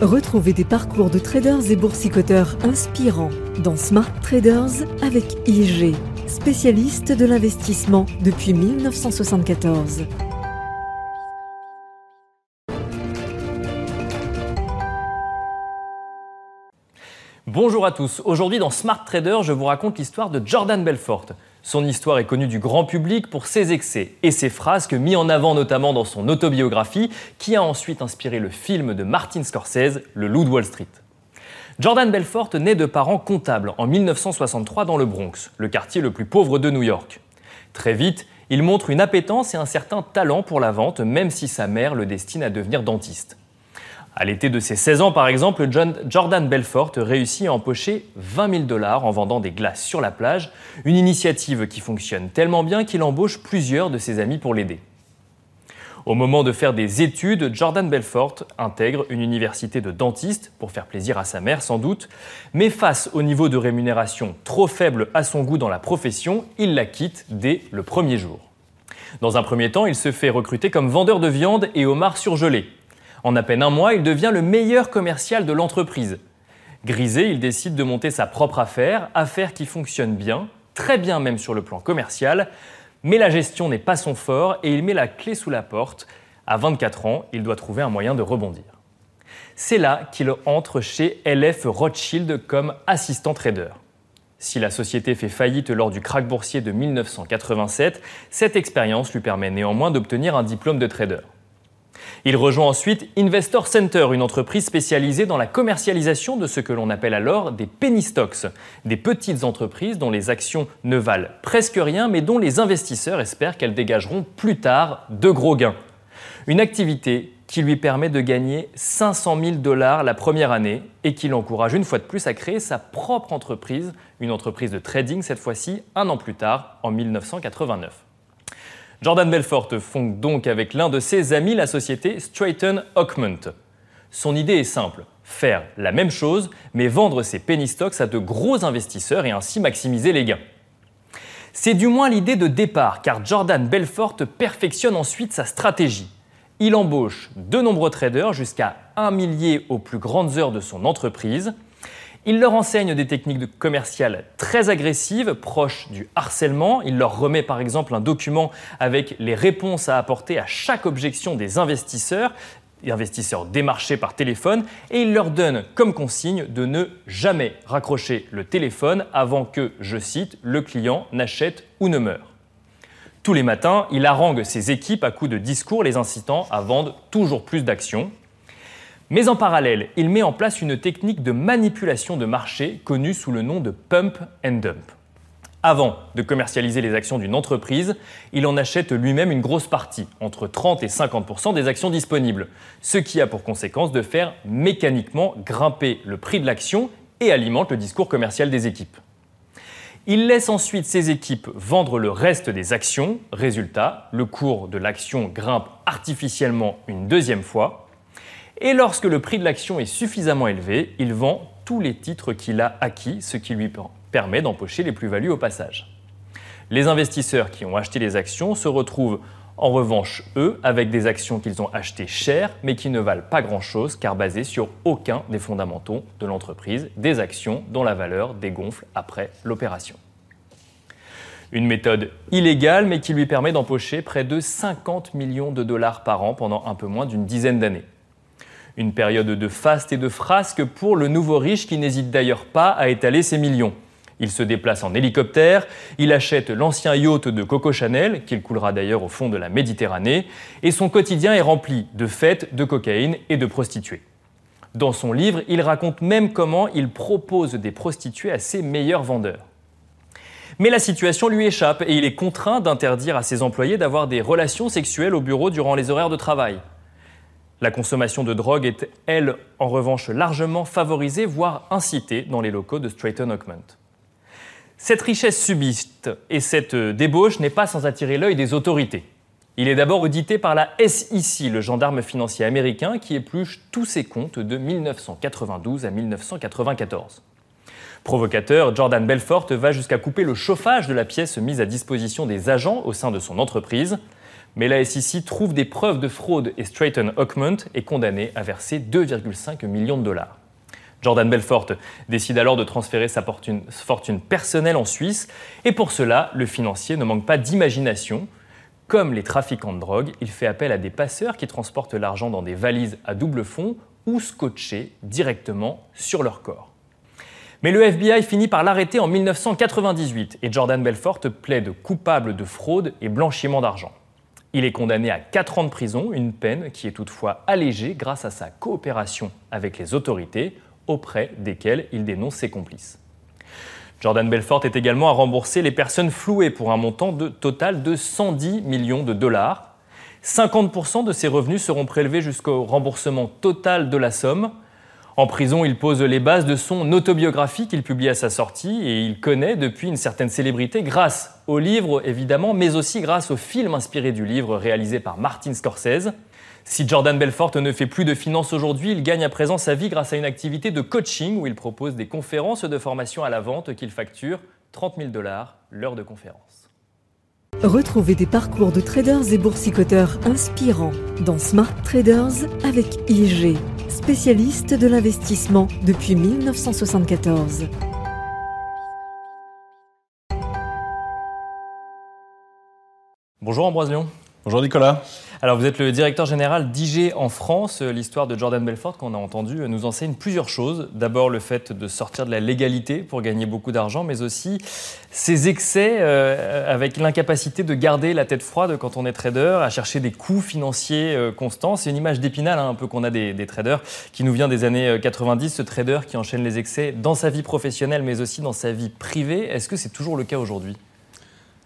Retrouvez des parcours de traders et boursicoteurs inspirants dans Smart Traders avec IG, spécialiste de l'investissement depuis 1974. Bonjour à tous. Aujourd'hui dans Smart Trader, je vous raconte l'histoire de Jordan Belfort. Son histoire est connue du grand public pour ses excès et ses frasques mis en avant notamment dans son autobiographie qui a ensuite inspiré le film de Martin Scorsese, Le Loup de Wall Street. Jordan Belfort naît de parents comptables en 1963 dans le Bronx, le quartier le plus pauvre de New York. Très vite, il montre une appétence et un certain talent pour la vente, même si sa mère le destine à devenir dentiste. À l'été de ses 16 ans, par exemple, Jordan Belfort réussit à empocher 20 000 dollars en vendant des glaces sur la plage, une initiative qui fonctionne tellement bien qu'il embauche plusieurs de ses amis pour l'aider. Au moment de faire des études, Jordan Belfort intègre une université de dentiste, pour faire plaisir à sa mère sans doute, mais face au niveau de rémunération trop faible à son goût dans la profession, il la quitte dès le premier jour. Dans un premier temps, il se fait recruter comme vendeur de viande et homards surgelés, en à peine un mois, il devient le meilleur commercial de l'entreprise. Grisé, il décide de monter sa propre affaire, affaire qui fonctionne bien, très bien même sur le plan commercial, mais la gestion n'est pas son fort et il met la clé sous la porte. À 24 ans, il doit trouver un moyen de rebondir. C'est là qu'il entre chez LF Rothschild comme assistant trader. Si la société fait faillite lors du krach boursier de 1987, cette expérience lui permet néanmoins d'obtenir un diplôme de trader. Il rejoint ensuite Investor Center, une entreprise spécialisée dans la commercialisation de ce que l'on appelle alors des penny stocks, des petites entreprises dont les actions ne valent presque rien mais dont les investisseurs espèrent qu'elles dégageront plus tard de gros gains. Une activité qui lui permet de gagner 500 000 dollars la première année et qui l'encourage une fois de plus à créer sa propre entreprise, une entreprise de trading cette fois-ci un an plus tard, en 1989. Jordan Belfort fonde donc avec l'un de ses amis la société Straighten Oakmont. Son idée est simple, faire la même chose, mais vendre ses penny stocks à de gros investisseurs et ainsi maximiser les gains. C'est du moins l'idée de départ, car Jordan Belfort perfectionne ensuite sa stratégie. Il embauche de nombreux traders jusqu'à un millier aux plus grandes heures de son entreprise. Il leur enseigne des techniques commerciales très agressives, proches du harcèlement. Il leur remet par exemple un document avec les réponses à apporter à chaque objection des investisseurs, investisseurs démarchés par téléphone, et il leur donne comme consigne de ne jamais raccrocher le téléphone avant que, je cite, le client n'achète ou ne meure. Tous les matins, il harangue ses équipes à coups de discours les incitant à vendre toujours plus d'actions. Mais en parallèle, il met en place une technique de manipulation de marché connue sous le nom de pump and dump. Avant de commercialiser les actions d'une entreprise, il en achète lui-même une grosse partie, entre 30 et 50% des actions disponibles, ce qui a pour conséquence de faire mécaniquement grimper le prix de l'action et alimente le discours commercial des équipes. Il laisse ensuite ses équipes vendre le reste des actions. Résultat, le cours de l'action grimpe artificiellement une deuxième fois. Et lorsque le prix de l'action est suffisamment élevé, il vend tous les titres qu'il a acquis, ce qui lui permet d'empocher les plus-values au passage. Les investisseurs qui ont acheté les actions se retrouvent en revanche, eux, avec des actions qu'ils ont achetées chères, mais qui ne valent pas grand-chose, car basées sur aucun des fondamentaux de l'entreprise, des actions dont la valeur dégonfle après l'opération. Une méthode illégale, mais qui lui permet d'empocher près de 50 millions de dollars par an pendant un peu moins d'une dizaine d'années. Une période de faste et de frasque pour le nouveau riche qui n'hésite d'ailleurs pas à étaler ses millions. Il se déplace en hélicoptère, il achète l'ancien yacht de Coco Chanel, qu'il coulera d'ailleurs au fond de la Méditerranée, et son quotidien est rempli de fêtes, de cocaïne et de prostituées. Dans son livre, il raconte même comment il propose des prostituées à ses meilleurs vendeurs. Mais la situation lui échappe et il est contraint d'interdire à ses employés d'avoir des relations sexuelles au bureau durant les horaires de travail. La consommation de drogue est, elle, en revanche, largement favorisée, voire incitée dans les locaux de Straighten Oakmont. Cette richesse subiste et cette débauche n'est pas sans attirer l'œil des autorités. Il est d'abord audité par la SEC, le gendarme financier américain, qui épluche tous ses comptes de 1992 à 1994. Provocateur, Jordan Belfort va jusqu'à couper le chauffage de la pièce mise à disposition des agents au sein de son entreprise. Mais la SEC trouve des preuves de fraude et Straighten Oakmont est condamné à verser 2,5 millions de dollars. Jordan Belfort décide alors de transférer sa fortune, personnelle en Suisse, et pour cela, le financier ne manque pas d'imagination. Comme les trafiquants de drogue, il fait appel à des passeurs qui transportent l'argent dans des valises à double fond ou scotchées directement sur leur corps. Mais le FBI finit par l'arrêter en 1998 et Jordan Belfort plaide coupable de fraude et blanchiment d'argent. Il est condamné à 4 ans de prison, une peine qui est toutefois allégée grâce à sa coopération avec les autorités auprès desquelles il dénonce ses complices. Jordan Belfort est également à rembourser les personnes flouées pour un montant de total de 110 millions de dollars. 50% de ses revenus seront prélevés jusqu'au remboursement total de la somme. En prison, il pose les bases de son autobiographie qu'il publie à sa sortie et il connaît depuis une certaine célébrité grâce au livre évidemment, mais aussi grâce au film inspiré du livre réalisé par Martin Scorsese. Si Jordan Belfort ne fait plus de finances aujourd'hui, il gagne à présent sa vie grâce à une activité de coaching où il propose des conférences de formation à la vente qu'il facture 30 000 dollars l'heure de conférence. Retrouvez des parcours de traders et boursicoteurs inspirants dans Smart Traders avec IG, spécialiste de l'investissement depuis 1974. Bonjour Ambroise Lyon. Bonjour Nicolas. Alors vous êtes le directeur général d'IG en France. L'histoire de Jordan Belfort qu'on a entendu nous enseigne plusieurs choses. D'abord le fait de sortir de la légalité pour gagner beaucoup d'argent, mais aussi ses excès euh, avec l'incapacité de garder la tête froide quand on est trader, à chercher des coûts financiers euh, constants. C'est une image d'épinal hein, un peu qu'on a des, traders qui nous vient des années 90, euh, ce trader qui enchaîne les excès dans sa vie professionnelle mais aussi dans sa vie privée. Est-ce que c'est toujours le cas aujourd'hui?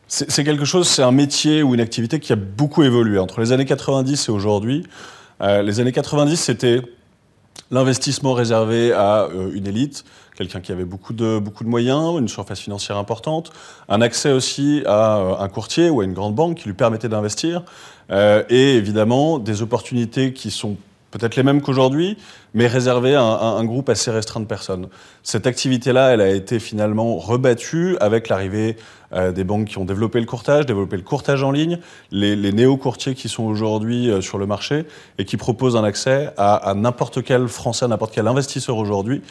C'est quelque chose, c'est un métier ou une activité qui a beaucoup évolué entre les années 90 et aujourd'hui. Euh, les années 90, c'était l'investissement réservé à euh, une élite, quelqu'un qui avait beaucoup de, moyens, une surface financière importante, un accès aussi à euh, un courtier ou à une grande banque qui lui permettait d'investir, et évidemment des opportunités qui sont peut-être les mêmes qu'aujourd'hui, mais réservées à un, groupe assez restreint de personnes. Cette activité-là, elle a été finalement rebattue avec l'arrivée euh, des banques qui ont développé le courtage, développé le courtage en ligne, les, néo-courtiers qui sont aujourd'hui euh, sur le marché et qui proposent un accès à, n'importe quel Français, n'importe quel investisseur aujourd'hui.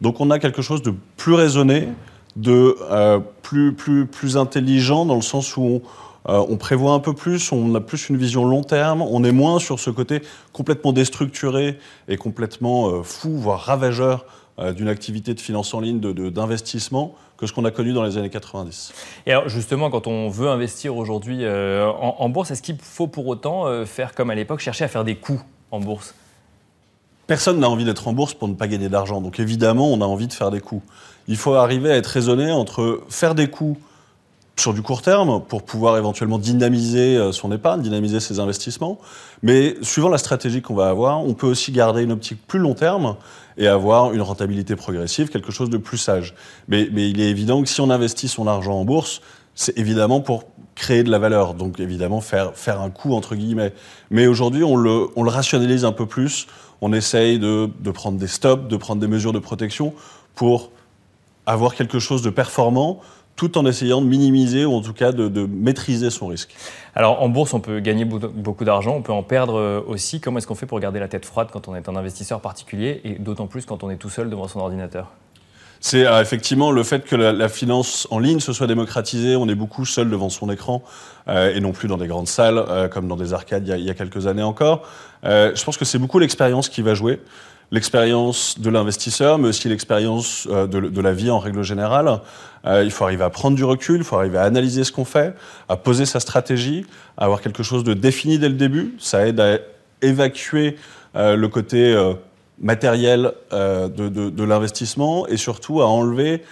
Donc on a quelque chose de plus raisonné, de euh, plus, plus, plus intelligent dans le sens où on, on, prévoit un peu plus, on a plus une vision long terme, on est moins sur ce côté complètement déstructuré et complètement fou, voire ravageur d'une activité de finance en ligne, d'investissement, que ce qu'on a connu dans les années 90. Et alors justement, quand on veut investir aujourd'hui euh, en, bourse, est-ce qu'il faut pour autant euh, faire comme à l'époque, chercher à faire des coups en bourse? Personne n'a envie d'être en bourse pour ne pas gagner d'argent. Donc évidemment, on a envie de faire des coups. Il faut arriver à être raisonné entre faire des coups sur du court terme pour pouvoir éventuellement dynamiser euh, son épargne, dynamiser ses investissements. Mais suivant la stratégie qu'on va avoir, on peut aussi garder une optique plus long terme et avoir une rentabilité progressive, quelque chose de plus sage. Mais, mais il est évident que si on investit son argent en bourse, c'est évidemment pour créer de la valeur, donc évidemment faire, faire un coup entre guillemets. Mais aujourd'hui, on le, on le rationalise un peu plus, on essaye de, de prendre des stops, de prendre des mesures de protection pour avoir quelque chose de performant tout en essayant de minimiser ou en tout cas de, maîtriser son risque. Alors en bourse, on peut gagner beaucoup d'argent, on peut en perdre euh, aussi. Comment est-ce qu'on fait pour garder la tête froide quand on est un investisseur particulier et d'autant plus quand on est tout seul devant son ordinateur? C'est euh, effectivement le fait que la, finance en ligne se soit démocratisée. On est beaucoup seul devant son écran euh, et non plus dans des grandes salles comme dans des arcades il y a, quelques années encore. je pense que c'est beaucoup l'expérience qui va jouer l'expérience de l'investisseur, mais aussi l'expérience euh, de, la vie en règle générale. Euh, il faut arriver à prendre du recul, il faut arriver à analyser ce qu'on fait, à poser sa stratégie, à avoir quelque chose de défini dès le début. Ça aide à évacuer euh, le côté matériel de, l'investissement et surtout à enlever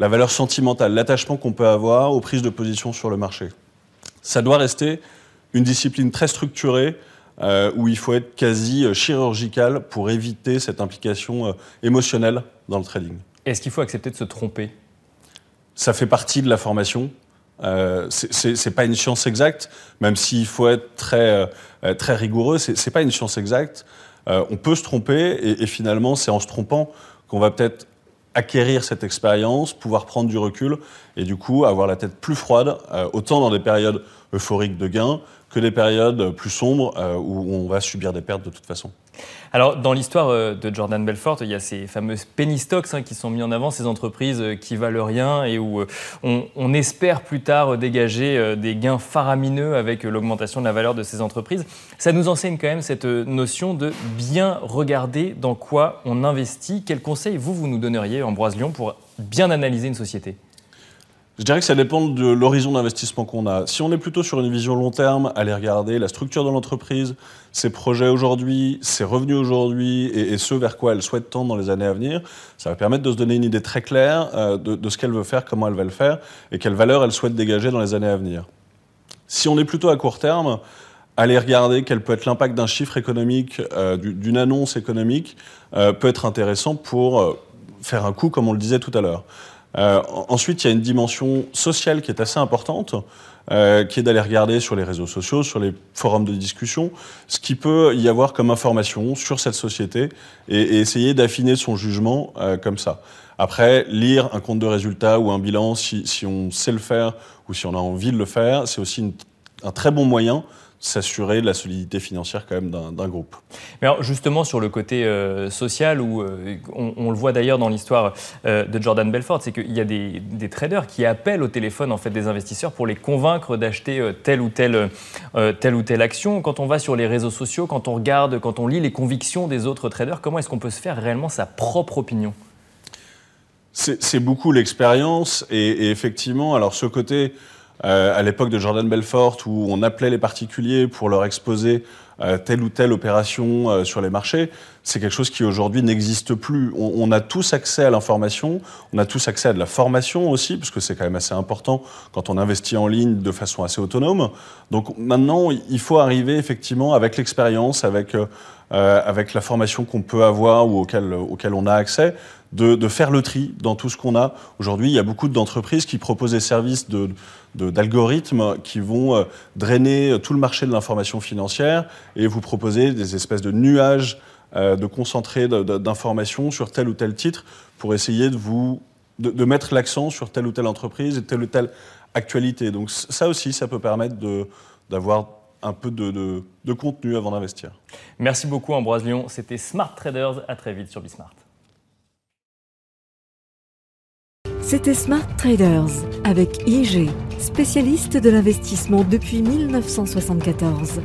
la valeur sentimentale, l'attachement qu'on peut avoir aux prises de position sur le marché. Ça doit rester une discipline très structurée, euh, où il faut être quasi euh, chirurgical pour éviter cette implication euh, émotionnelle dans le trading. Est-ce qu'il faut accepter de se tromper? Ça fait partie de la formation. Euh, c'est pas une science exacte, même s'il faut être très, très rigoureux, c'est pas une science exacte. on peut se tromper et, et finalement, c'est en se trompant qu'on va peut-être acquérir cette expérience, pouvoir prendre du recul et du coup avoir la tête plus froide, autant dans des périodes euphoriques de gains que des périodes plus sombres où on va subir des pertes de toute façon. Alors, dans l'histoire euh, de Jordan Belfort, il y a ces fameuses penny stocks hein, qui sont mis en avant, ces entreprises euh, qui valent rien et où euh, on, espère plus tard dégager des gains faramineux avec l'augmentation de la valeur de ces entreprises. Ça nous enseigne quand même cette notion de bien regarder dans quoi on investit. Quels conseils vous, vous nous donneriez, Ambroise Lyon, pour bien analyser une société? Je dirais que ça dépend de l'horizon d'investissement qu'on a. Si on est plutôt sur une vision long terme, aller regarder la structure de l'entreprise, ses projets aujourd'hui, ses revenus aujourd'hui et, ce vers quoi elle souhaite tendre dans les années à venir, ça va permettre de se donner une idée très claire euh, de, ce qu'elle veut faire, comment elle va le faire et quelle valeur elle souhaite dégager dans les années à venir. Si on est plutôt à court terme, aller regarder quel peut être l'impact d'un chiffre économique, euh, d'une annonce économique, euh, peut être intéressant pour faire un coup, comme on le disait tout à l'heure. Euh, ensuite, il y a une dimension sociale qui est assez importante, euh, qui est d'aller regarder sur les réseaux sociaux, sur les forums de discussion, ce qui peut y avoir comme information sur cette société et, essayer d'affiner son jugement euh, comme ça. Après, lire un compte de résultats ou un bilan, si, si, on sait le faire ou si on a envie de le faire, c'est aussi une, un très bon moyen s'assurer de la solidité financière quand même d'un groupe. Mais alors justement sur le côté euh, social, où euh, on, le voit d'ailleurs dans l'histoire euh, de Jordan Belfort, c'est qu'il y a des, traders qui appellent au téléphone en fait des investisseurs pour les convaincre d'acheter telle ou telle telle ou telle action. Quand on va sur les réseaux sociaux, quand on regarde, quand on lit les convictions des autres traders, comment est-ce qu'on peut se faire réellement sa propre opinion? C'est beaucoup l'expérience et, et, effectivement, alors ce côté à l'époque de Jordan Belfort, où on appelait les particuliers pour leur exposer euh, telle ou telle opération euh, sur les marchés, c'est quelque chose qui aujourd'hui n'existe plus. On, a tous accès à l'information, on a tous accès à de la formation aussi, parce que c'est quand même assez important quand on investit en ligne de façon assez autonome. Donc maintenant, il faut arriver effectivement avec l'expérience, avec, avec la formation qu'on peut avoir ou auquel, auquel on a accès, de, faire le tri dans tout ce qu'on a. Aujourd'hui, il y a beaucoup d'entreprises qui proposent des services d'algorithmes qui vont euh, drainer tout le marché de l'information financière et vous proposer des espèces de nuages euh, de concentrés d'informations sur tel ou tel titre pour essayer de vous de, mettre l'accent sur telle ou telle entreprise et telle ou telle actualité. Donc ça aussi, ça peut permettre d'avoir un peu de, de contenu avant d'investir. Merci beaucoup Ambroise Lyon. C'était Smart Traders. À très vite sur Bismart. C'était Smart Traders avec IG, spécialiste de l'investissement depuis 1974.